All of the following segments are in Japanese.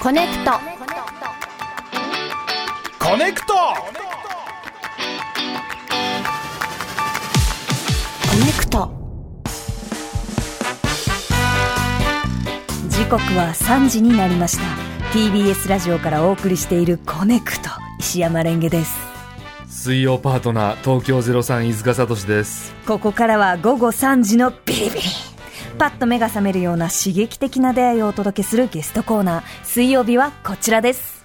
こねくと。こねくと。こねくと。時刻は3時になりました。TBS ラジオからお送りしているこねくと。石山蓮華です。水曜パートナー東京03飯塚悟志です。ここからは午後3時のビリビリパッと目が覚めるような刺激的な出会いをお届けするゲストコーナー。水曜日はこちらです。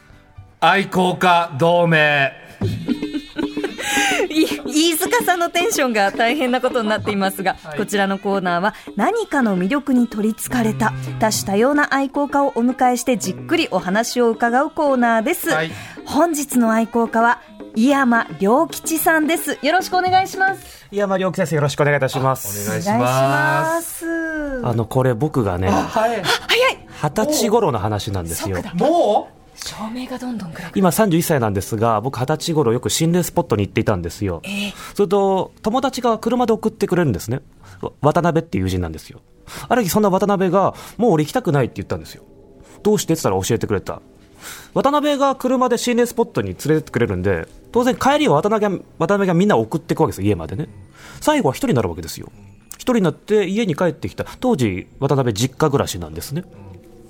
愛好家同盟。い飯塚さんのテンションが大変なことになっていますが、こちらのコーナーは何かの魅力に取りつかれた多種多様な愛好家をお迎えしてじっくりお話を伺うコーナーです、はい。本日の愛好家は井山良吉さんです。よろしくお願いします山良木先生よろしくお願いいたします。お願いしまますすあの、これ僕がね、はい早い二十歳頃の話なんですよ。も照明がどんどん暗く今31歳なんですが、僕二十歳頃よく心霊スポットに行っていたんですよ。それと、友達が車で送ってくれるんですね。わ渡辺っていう友人なんですよ。ある日そんな渡辺が、もう俺行きたくないって言ったんですよ。どうしてって言ったら教えてくれた。渡辺が車で心霊スポットに連れてってくれるんで、当然帰りは渡辺が渡辺がみんな送っていくわけですよ、家までね。最後は一人になるわけですよ。一人になって家に帰ってきた。当時、渡辺実家暮らしなんですね。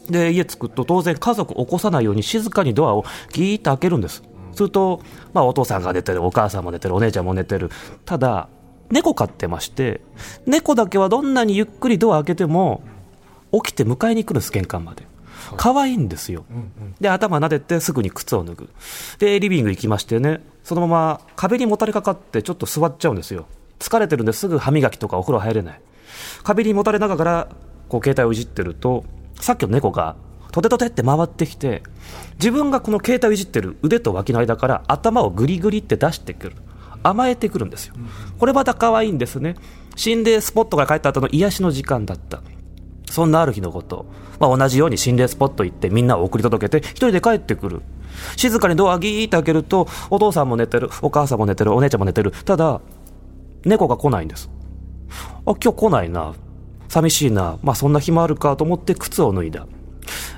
で、家着くと当然家族起こさないように静かにドアをギーッと開けるんです。すると、まあお父さんが寝てる、お母さんも寝てる、お姉ちゃんも寝てる。ただ、猫飼ってまして、猫だけはどんなにゆっくりドア開けても、起きて迎えに来るんです、玄関まで。可愛いんですよ。で、頭撫でてすぐに靴を脱ぐ。で、リビング行きましてね、そのまま壁にもたれかかってちょっと座っちゃうんですよ。疲れてるんですぐ歯磨きとかお風呂入れない。壁にもたれながら、こう携帯をいじってると、さっきの猫が、トテトテって回ってきて、自分がこの携帯をいじってる腕と脇の間から頭をグリグリって出してくる。甘えてくるんですよ。これまた可愛いんですね。心霊スポットが帰った後の癒しの時間だった。そんなある日のこと、まあ、同じように心霊スポット行ってみんなを送り届けて一人で帰ってくる。静かにドアギーって開けると、お父さんも寝てる、お母さんも寝てる、お姉ちゃんも寝てる。ただ、猫が来ないんです。あ、今日来ないな。寂しいな。まあそんな日もあるかと思って靴を脱いだ。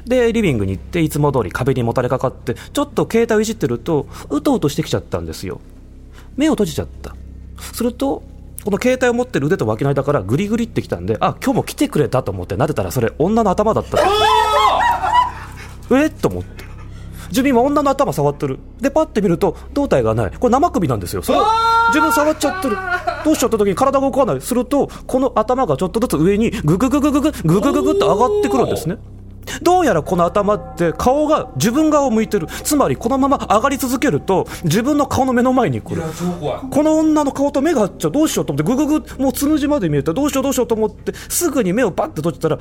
で、リビングに行って、いつも通り壁にもたれかかって、ちょっと携帯をいじってると、うとうとしてきちゃったんですよ。目を閉じちゃった。すると、この携帯を持ってる腕と脇の間からグリグリってきたんで、あ、今日も来てくれたと思って撫でたら、それ女の頭だったの。え？っと思って。自分今女の頭触ってる。で、パッて見ると、胴体がない。これ生首なんですよ。それ自分触っちゃってる。どうしちゃった時に体が動かない。すると、この頭がちょっとずつ上にググググググググググって上がってくるんですね。どうやらこの頭って顔が自分側を向いてる。つまりこのまま上がり続けると自分の顔の目の前に来る。この女の顔と目が合っちゃう。どうしようと思って、ぐぐぐ、もうつむじまで見えて、どうしようどうしようと思って、すぐに目をパッて閉じたら、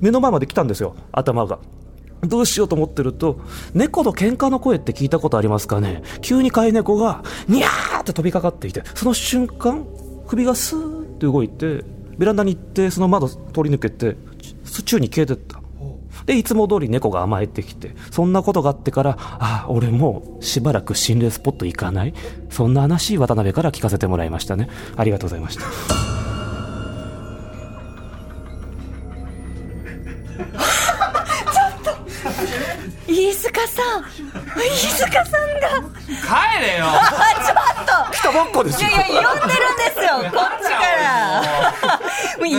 目の前まで来たんですよ、頭が。どうしようと思ってると、猫の喧嘩の声って聞いたことありますかね？急に飼い猫が、にゃーって飛びかかってきて、その瞬間、首がスーって動いて、ベランダに行って、その窓通り抜けて、宙に消えてった。で、いつも通り猫が甘えてきて、そんなことがあってから、あ、俺もうしばらく心霊スポット行かない？そんな話、渡辺から聞かせてもらいましたね。ありがとうございました。飯塚さん。飯塚さんが。帰れよ。来たばっかですよ。いやいや呼んでるんですよ。こっちから。もういい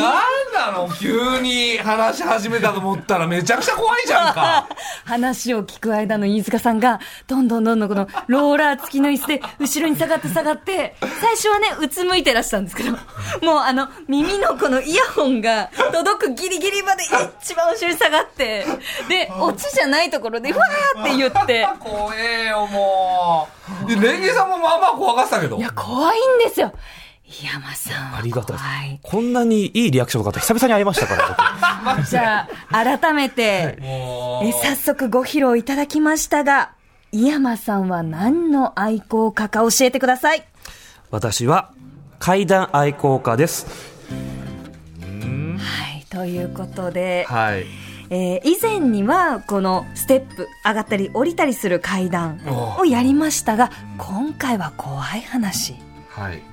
の急に話し始めたと思ったらめちゃくちゃ怖いじゃんか。話を聞く間の飯塚さんが、どんどんどんどんこのローラー付きの椅子で後ろに下がって下がって、最初はね、うつむいてらしたんですけど、もうあの、耳のこのイヤホンが届くギリギリまで一番後ろに下がって、で、オチじゃないところで、ふわーって言って、怖えよもう。でレンゲさんもまあまあ怖がってたけど。いや、怖いんですよ。井山さんはありがたい。こんなにいいリアクションの方、久々に会いましたから、僕 じゃあ、改めて、もうえ早速ご披露いただきましたが、井山さんは何の愛好家か教えてください。私は階段愛好家です。はい、ということで、はいえー以前にはこのステップ上がったり降りたりする階段をやりましたが今回は怖い話はい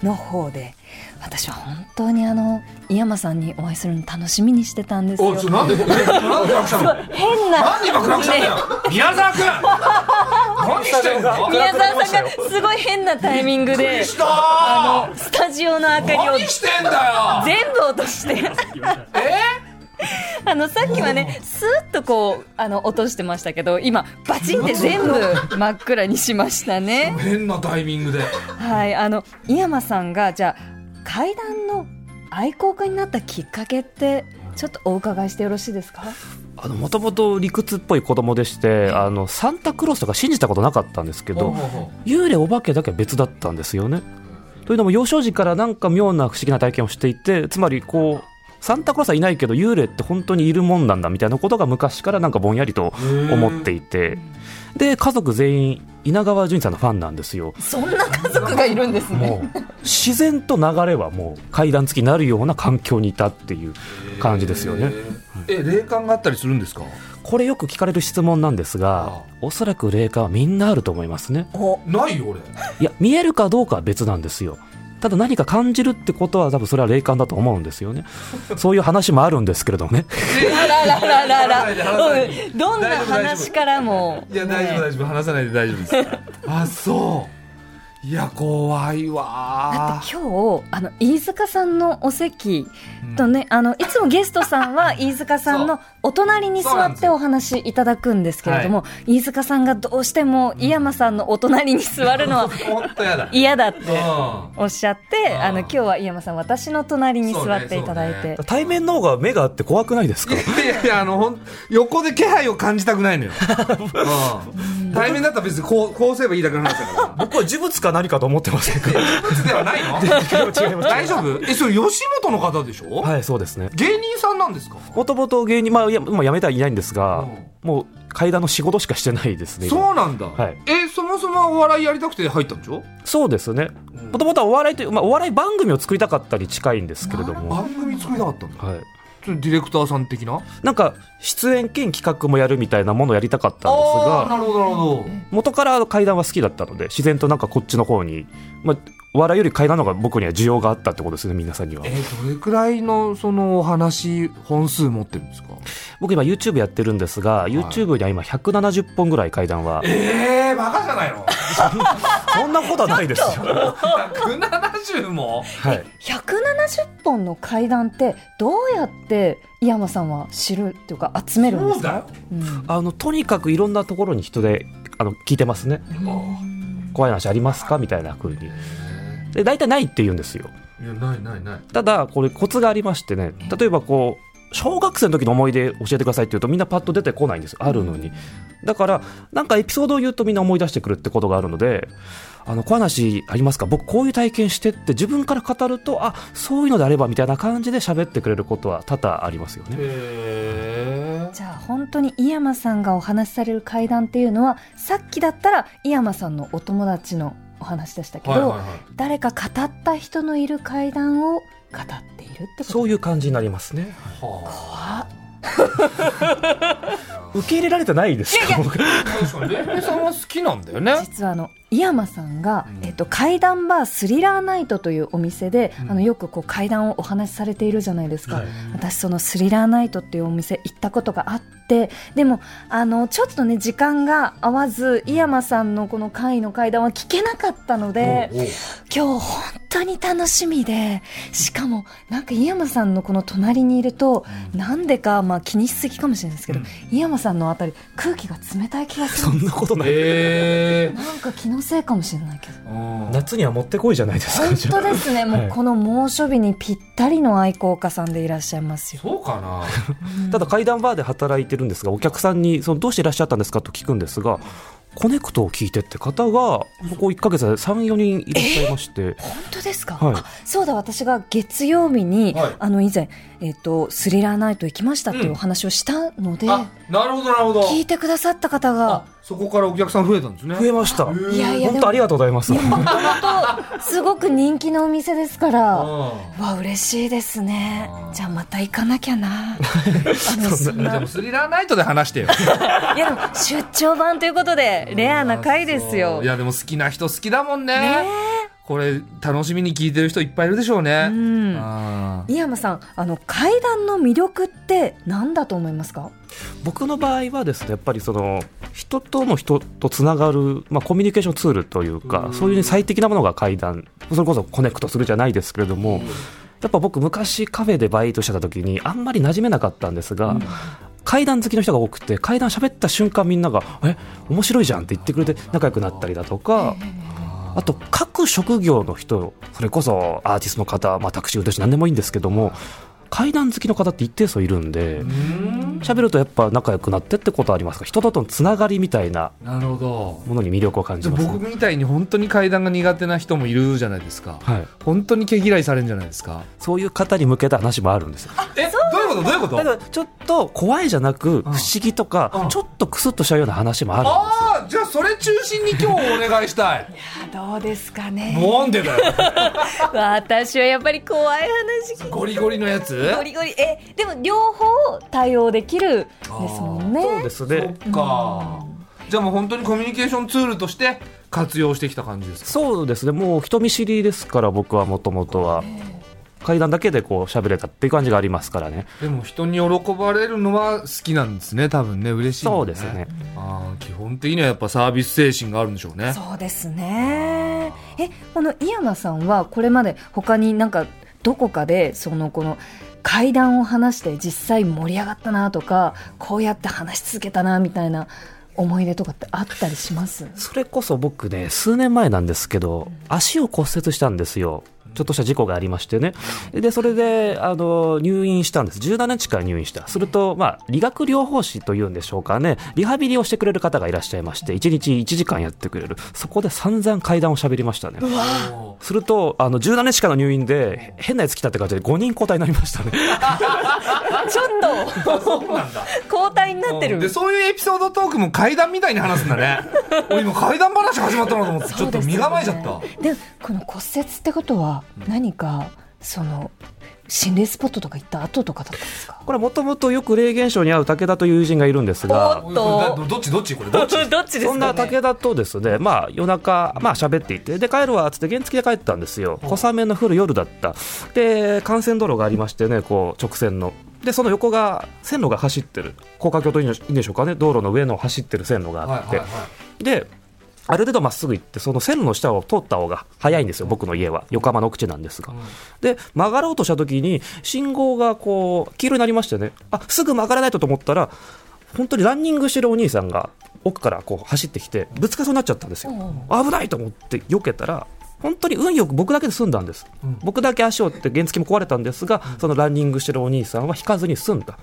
の方で私は本当にあの井山さんにお会いするの楽しみにしてたんですよ。おちょなんで変な。なんで今暗くしたんだよ。宮沢君何してんの？宮沢さんがすごい変なタイミングであのスタジオの明かりを全部落として。え？あのさっきはねスーッとこうあの落としてましたけど今バチンって全部真っ暗にしましたね。変なタイミングで。はいあの井山さんがじゃあ階段の愛好家になったきっかけってちょっとお伺いしてよろしいですか？あの、もともと理屈っぽい子供でして、あの、サンタクロースとか信じたことなかったんですけど、幽霊お化けだけは別だったんですよね。というのも幼少時からなんか妙な不思議な体験をしていてつまりこうサンタクロースはいないけど幽霊って本当にいるもんなんだみたいなことが昔からなんかぼんやりと思っていて。で家族全員稲川淳二さんのファンなんですよ。そんな家族がいるんですね。自然と流れはもう階段付きになるような環境にいたっていう感じですよね。え霊感があったりするんですか？これよく聞かれる質問なんですがおそらく霊感はみんなあると思いますね。おないよ俺。いや見えるかどうかは別なんですよただ何か感じるってことは多分それは霊感だと思うんですよね。そういう話もあるんですけれどもね。あらららら うん。どんな話からも。いや大丈夫大丈夫。話さないで大丈夫です。あそういや怖いだわ。って今日あの飯塚さんのお席とね、あのいつもゲストさんは飯塚さんの お隣に座ってお話いただくんですけれども、飯塚さんがどうしても井山さんのお隣に座るのは 本当やだ。嫌だってうおっしゃって、うん。あの今日は井山さん私の隣に座っていただいて、対面の方が目があって怖くないですか？んいやいやあのほん横で気配を感じたくないのよ、うん、対面だったら別にこうこうすればいいだけの話だから。僕は呪物か何かと思ってませんか？物ではないの？大丈夫えそれ吉本の方でしょ、はいそうですね芸人さんなんですかもともと芸人、まあ、いやまあ、辞めてはいないんですが、うんもう階段の仕事しかしてないですね今そうなんだ、はいえそもそもはお笑いやりたくて入ったんでしょそうですねもともとはお笑いという、まあ、お笑い番組を作りたかったり近いんですけれども、番組作りたかったんだはい、ディレクターさん的な？なんか出演兼企画もやるみたいなものをやりたかったんですあーながるほどなるほど。元から階段は好きだったので自然となんかこっちの方に、まあ、お笑いより階段の方が僕には需要があったってことですね皆さんには。えーどれくらいのそのお話本数持ってるんですか？僕今 YouTube やってるんですが YouTube には今170本ぐらい階段はえー、バカじゃないの？そんなことはないですよ。170も？はい。170本の階段ってどうやって井山さんは知るっていうか集めるんですか？そうだよ。うん。あのとにかくいろんなところに人であの聞いてますね。怖い話ありますか？みたいな風にで大体ないって言うんですよ。いやないないない。ただこれコツがありましてね例えばこう小学生の時の思い出教えてくださいって言うとみんなパッと出てこないんですあるのに。だからなんかエピソードを言うとみんな思い出してくるってことがあるのであの怖い話ありますか？僕こういう体験してって自分から語るとあそういうのであればみたいな感じで喋ってくれることは多々ありますよね。へじゃあ本当に井山さんがお話しされる階段っていうのはさっきだったら井山さんのお友達のお話でしたけど、はいはいはい。誰か語った人のいる階段を語っているってこと。そういう感じになりますね。は 受け入れられてないですか？僕。あ確かにレンゲさんは好きなんだよね。実はあの井山さんが、うん。えっと、階段バースリラーナイトというお店で、うん。あのよくこう階段をお話しされているじゃないですか、はい。私そのスリラーナイトっていうお店行ったことがあってでもあのちょっとね時間が合わず井山さんのこの会の階段は聞けなかったので今日本当に楽しみでしかもなんか井山さんのこの隣にいると、なんでか、まあ、気にしすぎかもしれないですけど、井山さんのあたり空気が冷たい気がすそるんなことない。えなんか気のせいかもしれないけど。ー、夏にはもってこいじゃないですか。本当ですね、もはい。うこの猛暑日にぴったりの愛好家さんでいらっしゃいますよ。そうかな。ただ階段バーで働いてるんですがお客さんにそのどうしていらっしゃったんですかと聞くんですがコネクトを聞いてって方がここ1か月で34人いらっしゃいまして、本当ですか、はい。あそうだ私が月曜日に、はい。あの以前、えっとスリラーナイト行きましたっていうお話をしたので、あなるほどなるほど。聞いてくださった方があそこからお客さん増えたんですね。増えました。いやいや本当ありがとうございます。もともとすごく人気のお店ですから。あわ嬉しいですね。じゃあまた行かなきゃな。でもスリラーナイトで話してよ。いやでも出張版ということでレアな回ですよ。いやでも好きな人好きだもんね。ねこれ楽しみに聞いてる人いっぱいいるでしょうね。うん。あ井山さんあの階段の魅力って何だと思いますか？僕の場合はですねやっぱりその人との人とつながる、まあ、コミュニケーションツールというか、そういう最適なものが階段それこそコネクトするじゃないですけれども、やっぱ僕昔カフェでバイトしてた時にあんまり馴染めなかったんですが、階段好きの人が多くて階段喋った瞬間みんなが「え面白いじゃん」って言ってくれて仲良くなったりだとか。あと各職業の人それこそアーティストの方、まあ、タクシー運転手何でもいいんですけども階段好きの方って一定数いるんで喋るとやっぱ仲良くなってってことはありますか？人とのつながりみたいな。ものに魅力を感じます、ね、僕みたいに本当に階段が苦手な人もいるじゃないですか。はい、本当に毛嫌いされるんじゃないですか。そういう方に向けた話もあるんですよこと？どういうこと？だからちょっと怖いじゃなく不思議とか、うん。ちょっとクスッとしたような話もあるんですよ。ああ、じゃあそれ中心に今日お願いしたい。どうですかね。なんでだよ。私はやっぱり怖い話聞ゴリゴリのやつ？ゴリゴリ。えでも両方対応できるですもんね。そうですそねっか。じゃあもう本当にコミュニケーションツールとして活用してきた感じですか？そうですね。もう人見知りですから僕はもともとは階段だけでこう喋れたっていう感じがありますからね。でも人に喜ばれるのは好きなんですね多分ね。嬉しいんだそうですね。ああ基本的にはやっぱサービス精神があるんでしょうね。そうですね。えこの井山さんはこれまで他になんかどこかでそのこの階段を話して実際盛り上がったなとかこうやって話し続けたなみたいな思い出とかってあったりします？それこそ僕ね数年前なんですけど足を骨折したんですよちょっとした事故がありましてね。で、それで、あの、入院したんです。17日間入院した。すると、まあ、理学療法士というんでしょうかね。リハビリをしてくれる方がいらっしゃいまして、1日1時間やってくれる。そこで散々階段を喋りましたね。すると、あの、17日間の入院で、変なやつ来たって感じで5人交代になりましたね。ちょっと。そうなんだ。交代になってる。でそういうエピソードトークも階段みたいに話すんだね。俺今階段話始まったなと思ってちょっと身構えちゃった、でこの骨折ってことは何かその心霊スポットとか行った後とかだったんですか？これはもともとよく霊現象に会う武田という友人がいるんですが、おっと。どどっちどっちこれどっち？どっち ですそんな武田とですね、まあ夜中、まあ喋っていて、で帰るわっつって原付で帰ったんですよ。小雨の降る夜だった。で、幹線道路がありましてね、こう直線の。で、その横が線路が走ってる。高架橋といいんでしょうかね、道路の上の走ってる線路があって。で、ある程度まっすぐ行って、その線路の下を通った方が早いんですよ、僕の家は。横浜の口なんですが。で、曲がろうとした時に、信号がこう、黄色になりましてね、あ、すぐ曲がらないとと思ったら、本当にランニングしてるお兄さんが奥からこう走ってきて、ぶつかそうになっちゃったんですよ。危ないと思って避けたら、本当に運よく僕だけで済んだんです、僕だけ足を折って原付も壊れたんですが、そのランニングしてるお兄さんは引かずに済んだ、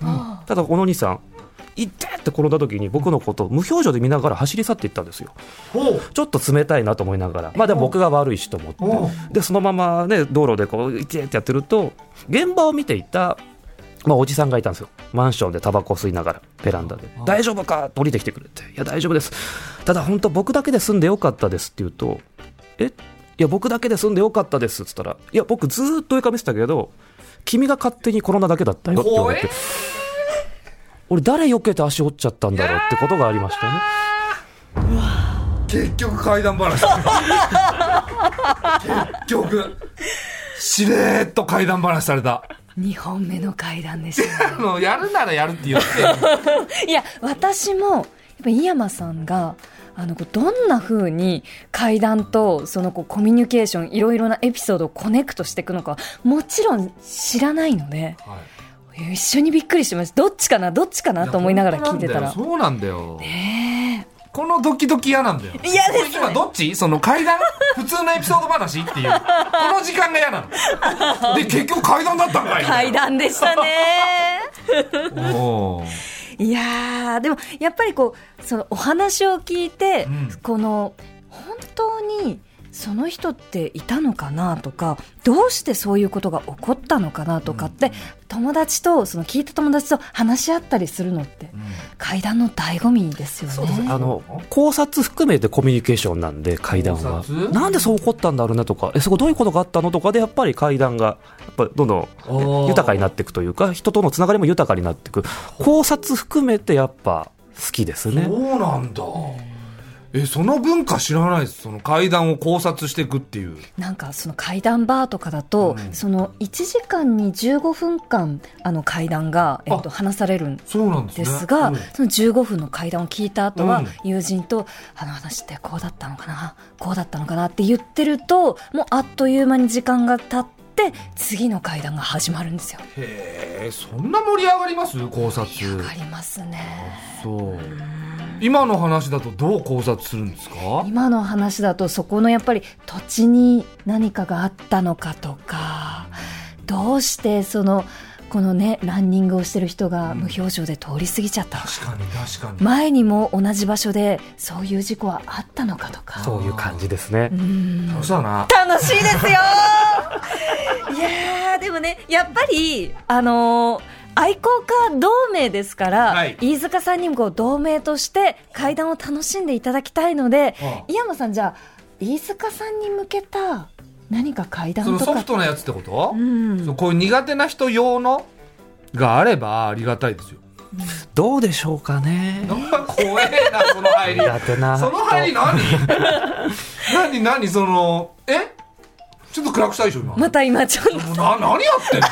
ただこのお兄さんいってって転んだ時に僕のことを無表情で見ながら走り去っていったんですよ。ちょっと冷たいなと思いながら。まあでも僕が悪いしと思って。でそのままね道路でこういてってやってると現場を見ていたまあ、おじさんがいたんですよ。マンションでタバコ吸いながら、ベランダで。大丈夫か？って降りてきてくれて。いや、大丈夫です。ただ、本当僕だけで住んでよかったですって言うと、え？いや、僕だけで住んでよかったですって言ったら、いや、僕ずーっと上から見てたけど、君が勝手に転んだだけだったよって言われて。俺、誰避けて足折っちゃったんだろうってことがありましたね。結局階段話結局しれーっと階段話された2本目の階段でした あのやるならやるって言って いや私もやっぱ井山さんがあのこうどんな風に階段とそのこうコミュニケーションいろいろなエピソードをコネクトしていくのかもちろん知らないので一緒にびっくりしました。どっちかなどっちかなと思いながら聞いてたら。そうなんだよ。ねこのドキドキ嫌なんだよ。嫌です。ね今どっち？その階段？普通のエピソード話っていう。この時間が嫌なの。で結局階段だったんかいえ階段でしたね。おーいやーでもやっぱりこうそのお話を聞いて、うん。この本当にその人っていたのかなとかどうしてそういうことが起こったのかなとかって、友達とその聞いた友達と話し合ったりするのって、階段の醍醐味ですよね。あの考察含めてコミュニケーションなんで階段は。なんでそう起こったんだろうねとかえそこどういうことがあったのとかでやっぱり階段がやっぱりどんどんー豊かになっていくというか人とのつながりも豊かになっていく。考察含めてやっぱ好きですね。そうなんだえその文化知らないです。その階段を考察していくっていう。なんかその階段バーとかだと、その1時間に15分間あの階段が、えっと、話されるんそうなんですが、うん。その15分の階段を聞いた後は、うん。友人と「あの話ってこうだったのかな？こうだったのかな」って言ってるともうあっという間に時間が経って次の階段が始まるんですよ。へえそんな盛り上がります？考察。わかりますね。そう今の話だとどう考察するんですか？今の話だとそこのやっぱり土地に何かがあったのかとかどうしてそのこのねランニングをしてる人が無表情で通り過ぎちゃった確かに確かに。前にも同じ場所でそういう事故はあったのかとか。そういう感じですね。そうだな。楽しいですよ。いやーでもねやっぱりあのー愛好家同盟ですから、はい。飯塚さんにもこう同盟として会談を楽しんでいただきたいので、はあ。井山さんじゃあ飯塚さんに向けた何か会談そのとかソフトなやつってこと、うん。そうこういう苦手な人用のがあればありがたいですよ。どうでしょうかね。怖えなその入り。苦手な人。その入り何？何何そのえ？ちょっと暗くしたいでしょ今、また今ちょっと。な何やってんの？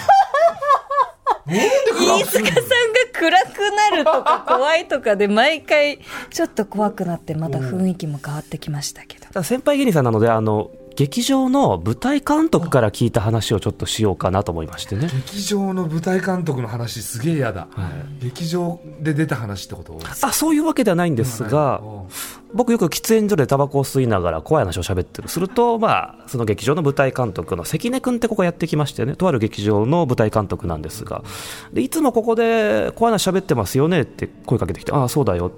飯塚さんが暗くなるとか怖いとかで毎回ちょっと怖くなってまた雰囲気も変わってきましたけど。先輩芸人さんなので、あの、劇場の舞台監督から聞いた話をちょっとしようかなと思いましてね。劇場の舞台監督の話すげえ嫌だ、劇場で出た話ってことあ、そういうわけではないんですが、うん僕よく喫煙所でタバコを吸いながら怖い話を喋ってる。すると、まあ、その劇場の舞台監督の関根君ってここやってきましてね、とある劇場の舞台監督なんですが、でいつもここで怖い話喋ってますよねって声かけてきて、ああ、そうだよ。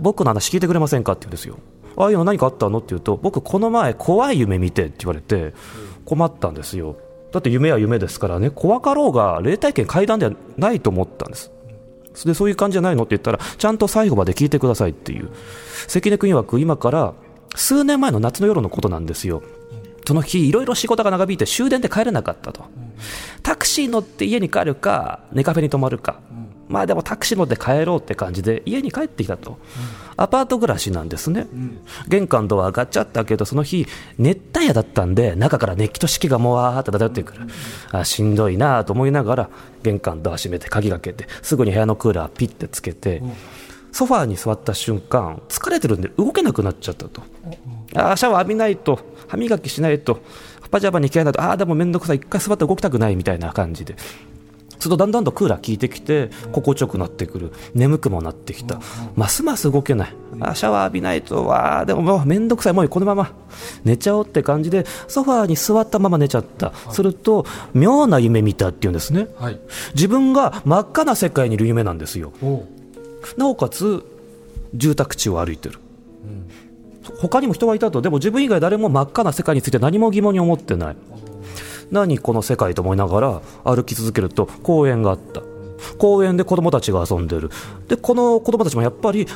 僕の話聞いてくれませんかって言うんですよ。ああいうの何かあったの？って言うと、僕この前怖い夢見てって言われて、困ったんですよ。だって夢は夢ですからね、怖かろうが霊体験階段ではないと思ったんです。でそういう感じじゃないの？って言ったら、ちゃんと最後まで聞いてくださいっていう。関根君曰く今から数年前の夏の夜のことなんですよ。その日、いろいろ仕事が長引いて終電で帰れなかったと。タクシー乗って家に帰るか、ネカフェに泊まるか。まあでもタクシー乗って帰ろうって感じで家に帰ってきたと。アパート暮らしなんですね。玄関ドアガチャって開けるとその日、熱帯夜だったんで、中から熱気と湿気がもわーって漂ってくる。あしんどいなと思いながら、玄関ドア閉めて鍵かけて、すぐに部屋のクーラーピッてつけて、ソファーに座った瞬間、疲れてるんで動けなくなっちゃったと。あーシャワー浴びないと、歯磨きしないと、パジャマに着替えないと、ああ、でもめんどくさい、一回座って動きたくないみたいな感じで。するとだんだんとクーラー効いてきて心地よくなってくる。眠くもなってきた。ますます動けない。あシャワー浴びないとわあでももうめんどくさいもうこのまま。寝ちゃおうって感じでソファーに座ったまま寝ちゃった。すると妙な夢見たっていうんですね。はい。自分が真っ赤な世界にいる夢なんですよ。なおかつ住宅地を歩いてる、他にも人がいたと。でも自分以外誰も真っ赤な世界について何も疑問に思ってない何この世界と思いながら歩き続けると公園があった。公園で子供たちが遊んでる。でこの子供たちもやっぱり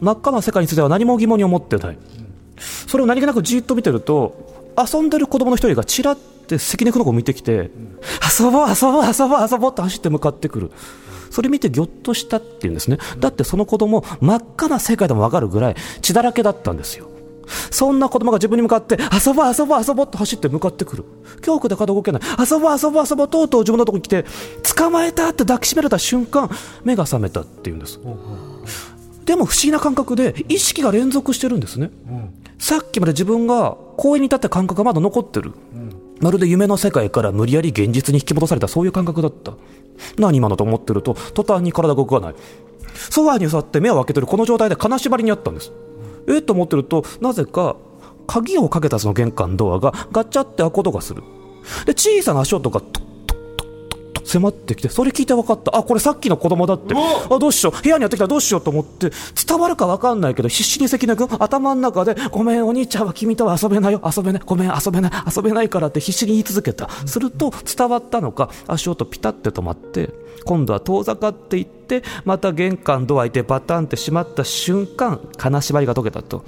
真っ赤な世界については何も疑問に思ってない。それを何気なくじっと見てると遊んでる子供の一人がちらって関根君の子を見てきて遊ぼう遊ぼう遊ぼう遊ぼうって走って向かってくる。それ見てぎょっとしたっていうんですね。だってその子供真っ赤な世界でも分かるぐらい血だらけだったんですよ。そんな子供が自分に向かって遊ぼう遊ぼう遊ぼうって走って向かってくる。恐怖で体動けない。遊ぼう遊ぼう遊ぼうとうとう自分のとこに来て捕まえたって抱きしめられた瞬間目が覚めたっていうんです。でも不思議な感覚で意識が連続してるんですね。さっきまで自分が公園に立った感覚がまだ残ってる、まるで夢の世界から無理やり現実に引き戻された。そういう感覚だった。何今のと思ってると途端に体が動かない。ソファーに座って目を開けてる。この状態で金縛りにあったんですえ？っと思ってるとなぜか鍵をかけたその玄関ドアがガチャって開く音がする。で小さな足音が迫ってきてそれ聞いて分かった。あこれさっきの子供だって。あどうしよう。部屋にやってきたらどうしようと思って。伝わるか分かんないけど必死に関根君頭の中でごめんお兄ちゃんは君とは遊べないよ。遊べない。ごめん遊べない。遊べないからって必死に言い続けた。すると伝わったのか足音ピタって止まって今度は遠ざかっていってまた玄関ドア開いてバタンって閉まった瞬間金縛りが解けたと、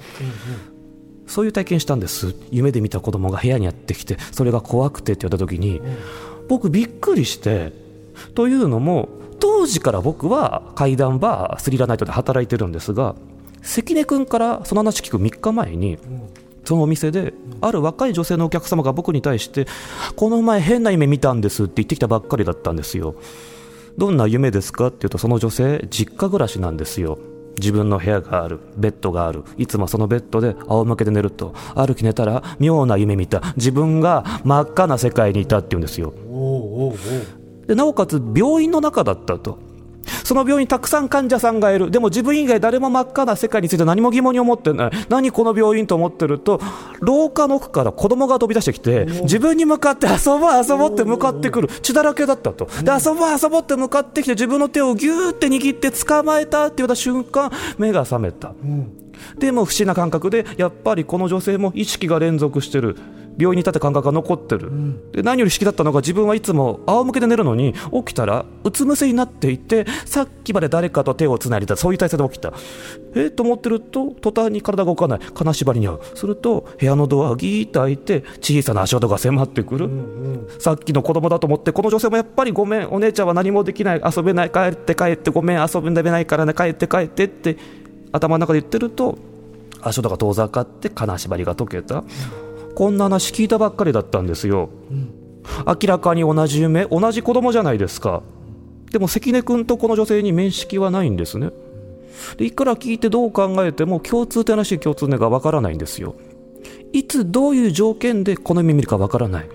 そういう体験したんです。夢で見た子供が部屋にやってきてそれが怖くてって言われた時に、僕びっくりしてというのも当時から僕は怪談バースリラナイトで働いてるんですが関根君からその話聞く3日前に、そのお店で、ある若い女性のお客様が僕に対して、この前変な夢見たんですって言ってきたばっかりだったんですよ。どんな夢ですかって言うと、その女性、実家暮らしなんですよ。自分の部屋がある、ベッドがある、いつもそのベッドで仰向けで寝ると、ある日寝たら妙な夢見た、自分が真っ赤な世界にいたって言うんですよ。でなおかつ病院の中だったと。その病院にたくさん患者さんがいる。でも自分以外誰も真っ赤な世界について何も疑問に思ってない。何この病院と思ってると、廊下の奥から子供が飛び出してきて、自分に向かって遊ぼう遊ぼうって向かってくる。血だらけだったと。で、遊ぼう遊ぼうって向かってきて自分の手をギューって握って捕まえたって言った瞬間、目が覚めた。でも不思議な感覚で、やっぱりこの女性も意識が連続してる。病院にいたって感覚が残ってる、で何より不思議だったのが自分はいつも仰向けで寝るのに起きたらうつ伏せになっていてさっきまで誰かと手をつないでたそういう体勢で起きた。えっと思ってると途端に体が動かない。金縛りに遭う。すると部屋のドアがギーッと開いて小さな足音が迫ってくる、さっきの子供だと思ってこの女性もやっぱりごめん。お姉ちゃんは何もできない。遊べない。帰って帰ってごめん。遊べないからね。帰って帰ってって頭の中で言ってると足音が遠ざかって金縛りが解けた、こんな話聞いたばっかりだったんですよ、明らかに同じ夢同じ子供じゃないですか。でも関根君とこの女性に面識はないんですね。でいくら聞いてどう考えても共通点らしい共通点がわからないんですよ。いつどういう条件でこの夢見るかわからない。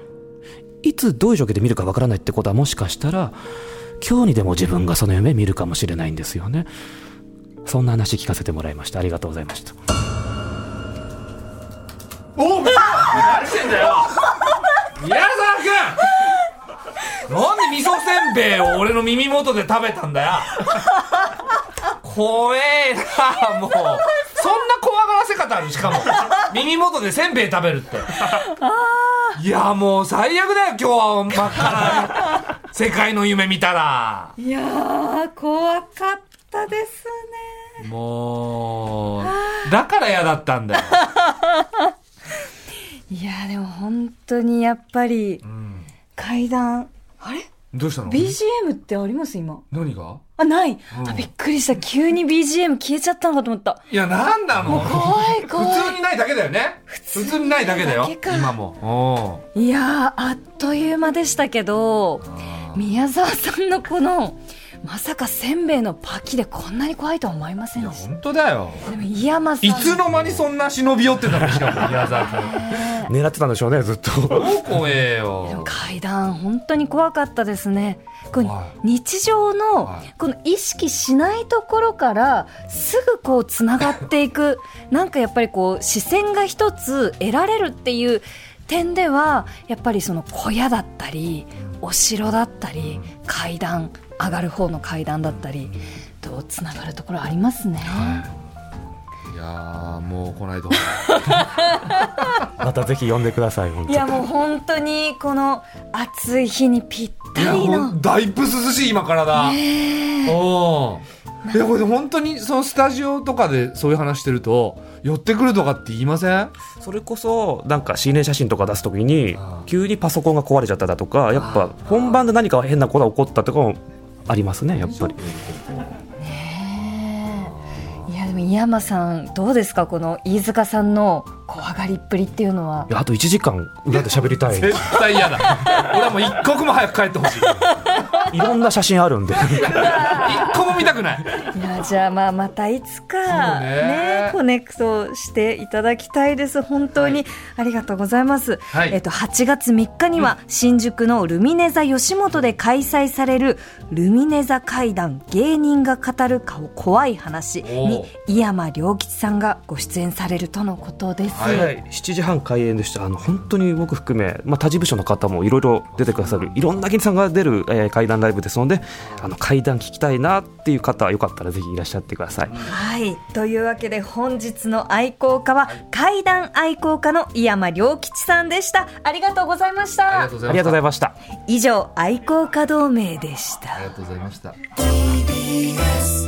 いつどういう条件で見るかわからないってことはもしかしたら今日にでも自分がその夢見るかもしれないんですよね。そんな話聞かせてもらいました。ありがとうございました。お何してんだよ。宮沢君なんで味噌せんべいを俺の耳元で食べたんだよ。怖えなもう。そんな怖がらせ方ある？しかも。耳元でせんべい食べるって。いやもう最悪だよ今日は真っ赤な世界の夢見たら。いやー、怖かったですね。もうだから嫌だったんだよ、いやー、でも本当にやっぱり、うん、階段、あれ？どうしたの ?BGM ってあります？今。何が？あ、ない、うん。あ、びっくりした。急に BGM 消えちゃったのかと思った。いやなんなの？怖い 怖い。普通にないだけだよね。普通にないだけだよ。今も。いやー、あっという間でしたけど、宮沢さんのこの、まさかせんべいのパキでこんなに怖いとは思いませんでした。本当だよ。でも、井山さん。いつの間にそんな忍び寄ってたのしかも宮沢君狙ってたんでしょうねずっと。怖えでもよ階段本当に怖かったですね。こ日常のはい。この意識しないところからすぐこうつながっていく。なんかやっぱりこう視線が一つ得られるっていう点ではやっぱりその小屋だったりお城だったり階段上がる方の階段だったりとつながるところありますね。い。やーもう来ないと。またぜひ呼んでください本当。いやもう本当にこの暑い日にぴったりの。ほんだいぶ涼しい今からだ。おいやこれ本当にそのスタジオとかでそういう話してると寄ってくるとかって言いません？それこそなんか心霊写真とか出すときに急にパソコンが壊れちゃっただとかやっぱ本番で何か変なことが起こったとかもありますねやっぱり。ねえ。いやでも井山さんどうですか？この飯塚さんの怖がりっぷりっていうのは。あと1時間裏で喋りたい。絶対嫌だ。俺はもう一刻も早く帰ってほしい。いろんな写真あるんで。一個も見たくない。いやじゃあまあまたいつかね。ねコネクトしていただきたいです。本当に、ありがとうございます、はい。えっと8月3日には新宿のルミネ座吉本で開催されるルミネ座会談芸人が語る顔怖い話に井山良吉さんがご出演されるとのことです、はいはい、7時半開演でしたあの本当に僕含め、まあ、他事務所の方もいろいろ出てくださるいろんな芸人さんが出る、えー、怪談ライブですのであの怪談聞きたいなっていう方はよかったらぜひいらっしゃってください。はい。というわけで本日の愛好家は、怪談愛好家の井山良吉さんでした。ありがとうございましありがたとう。ございましたありがとうございました。以上、愛好家同盟でしたあ。りがとうございました TBS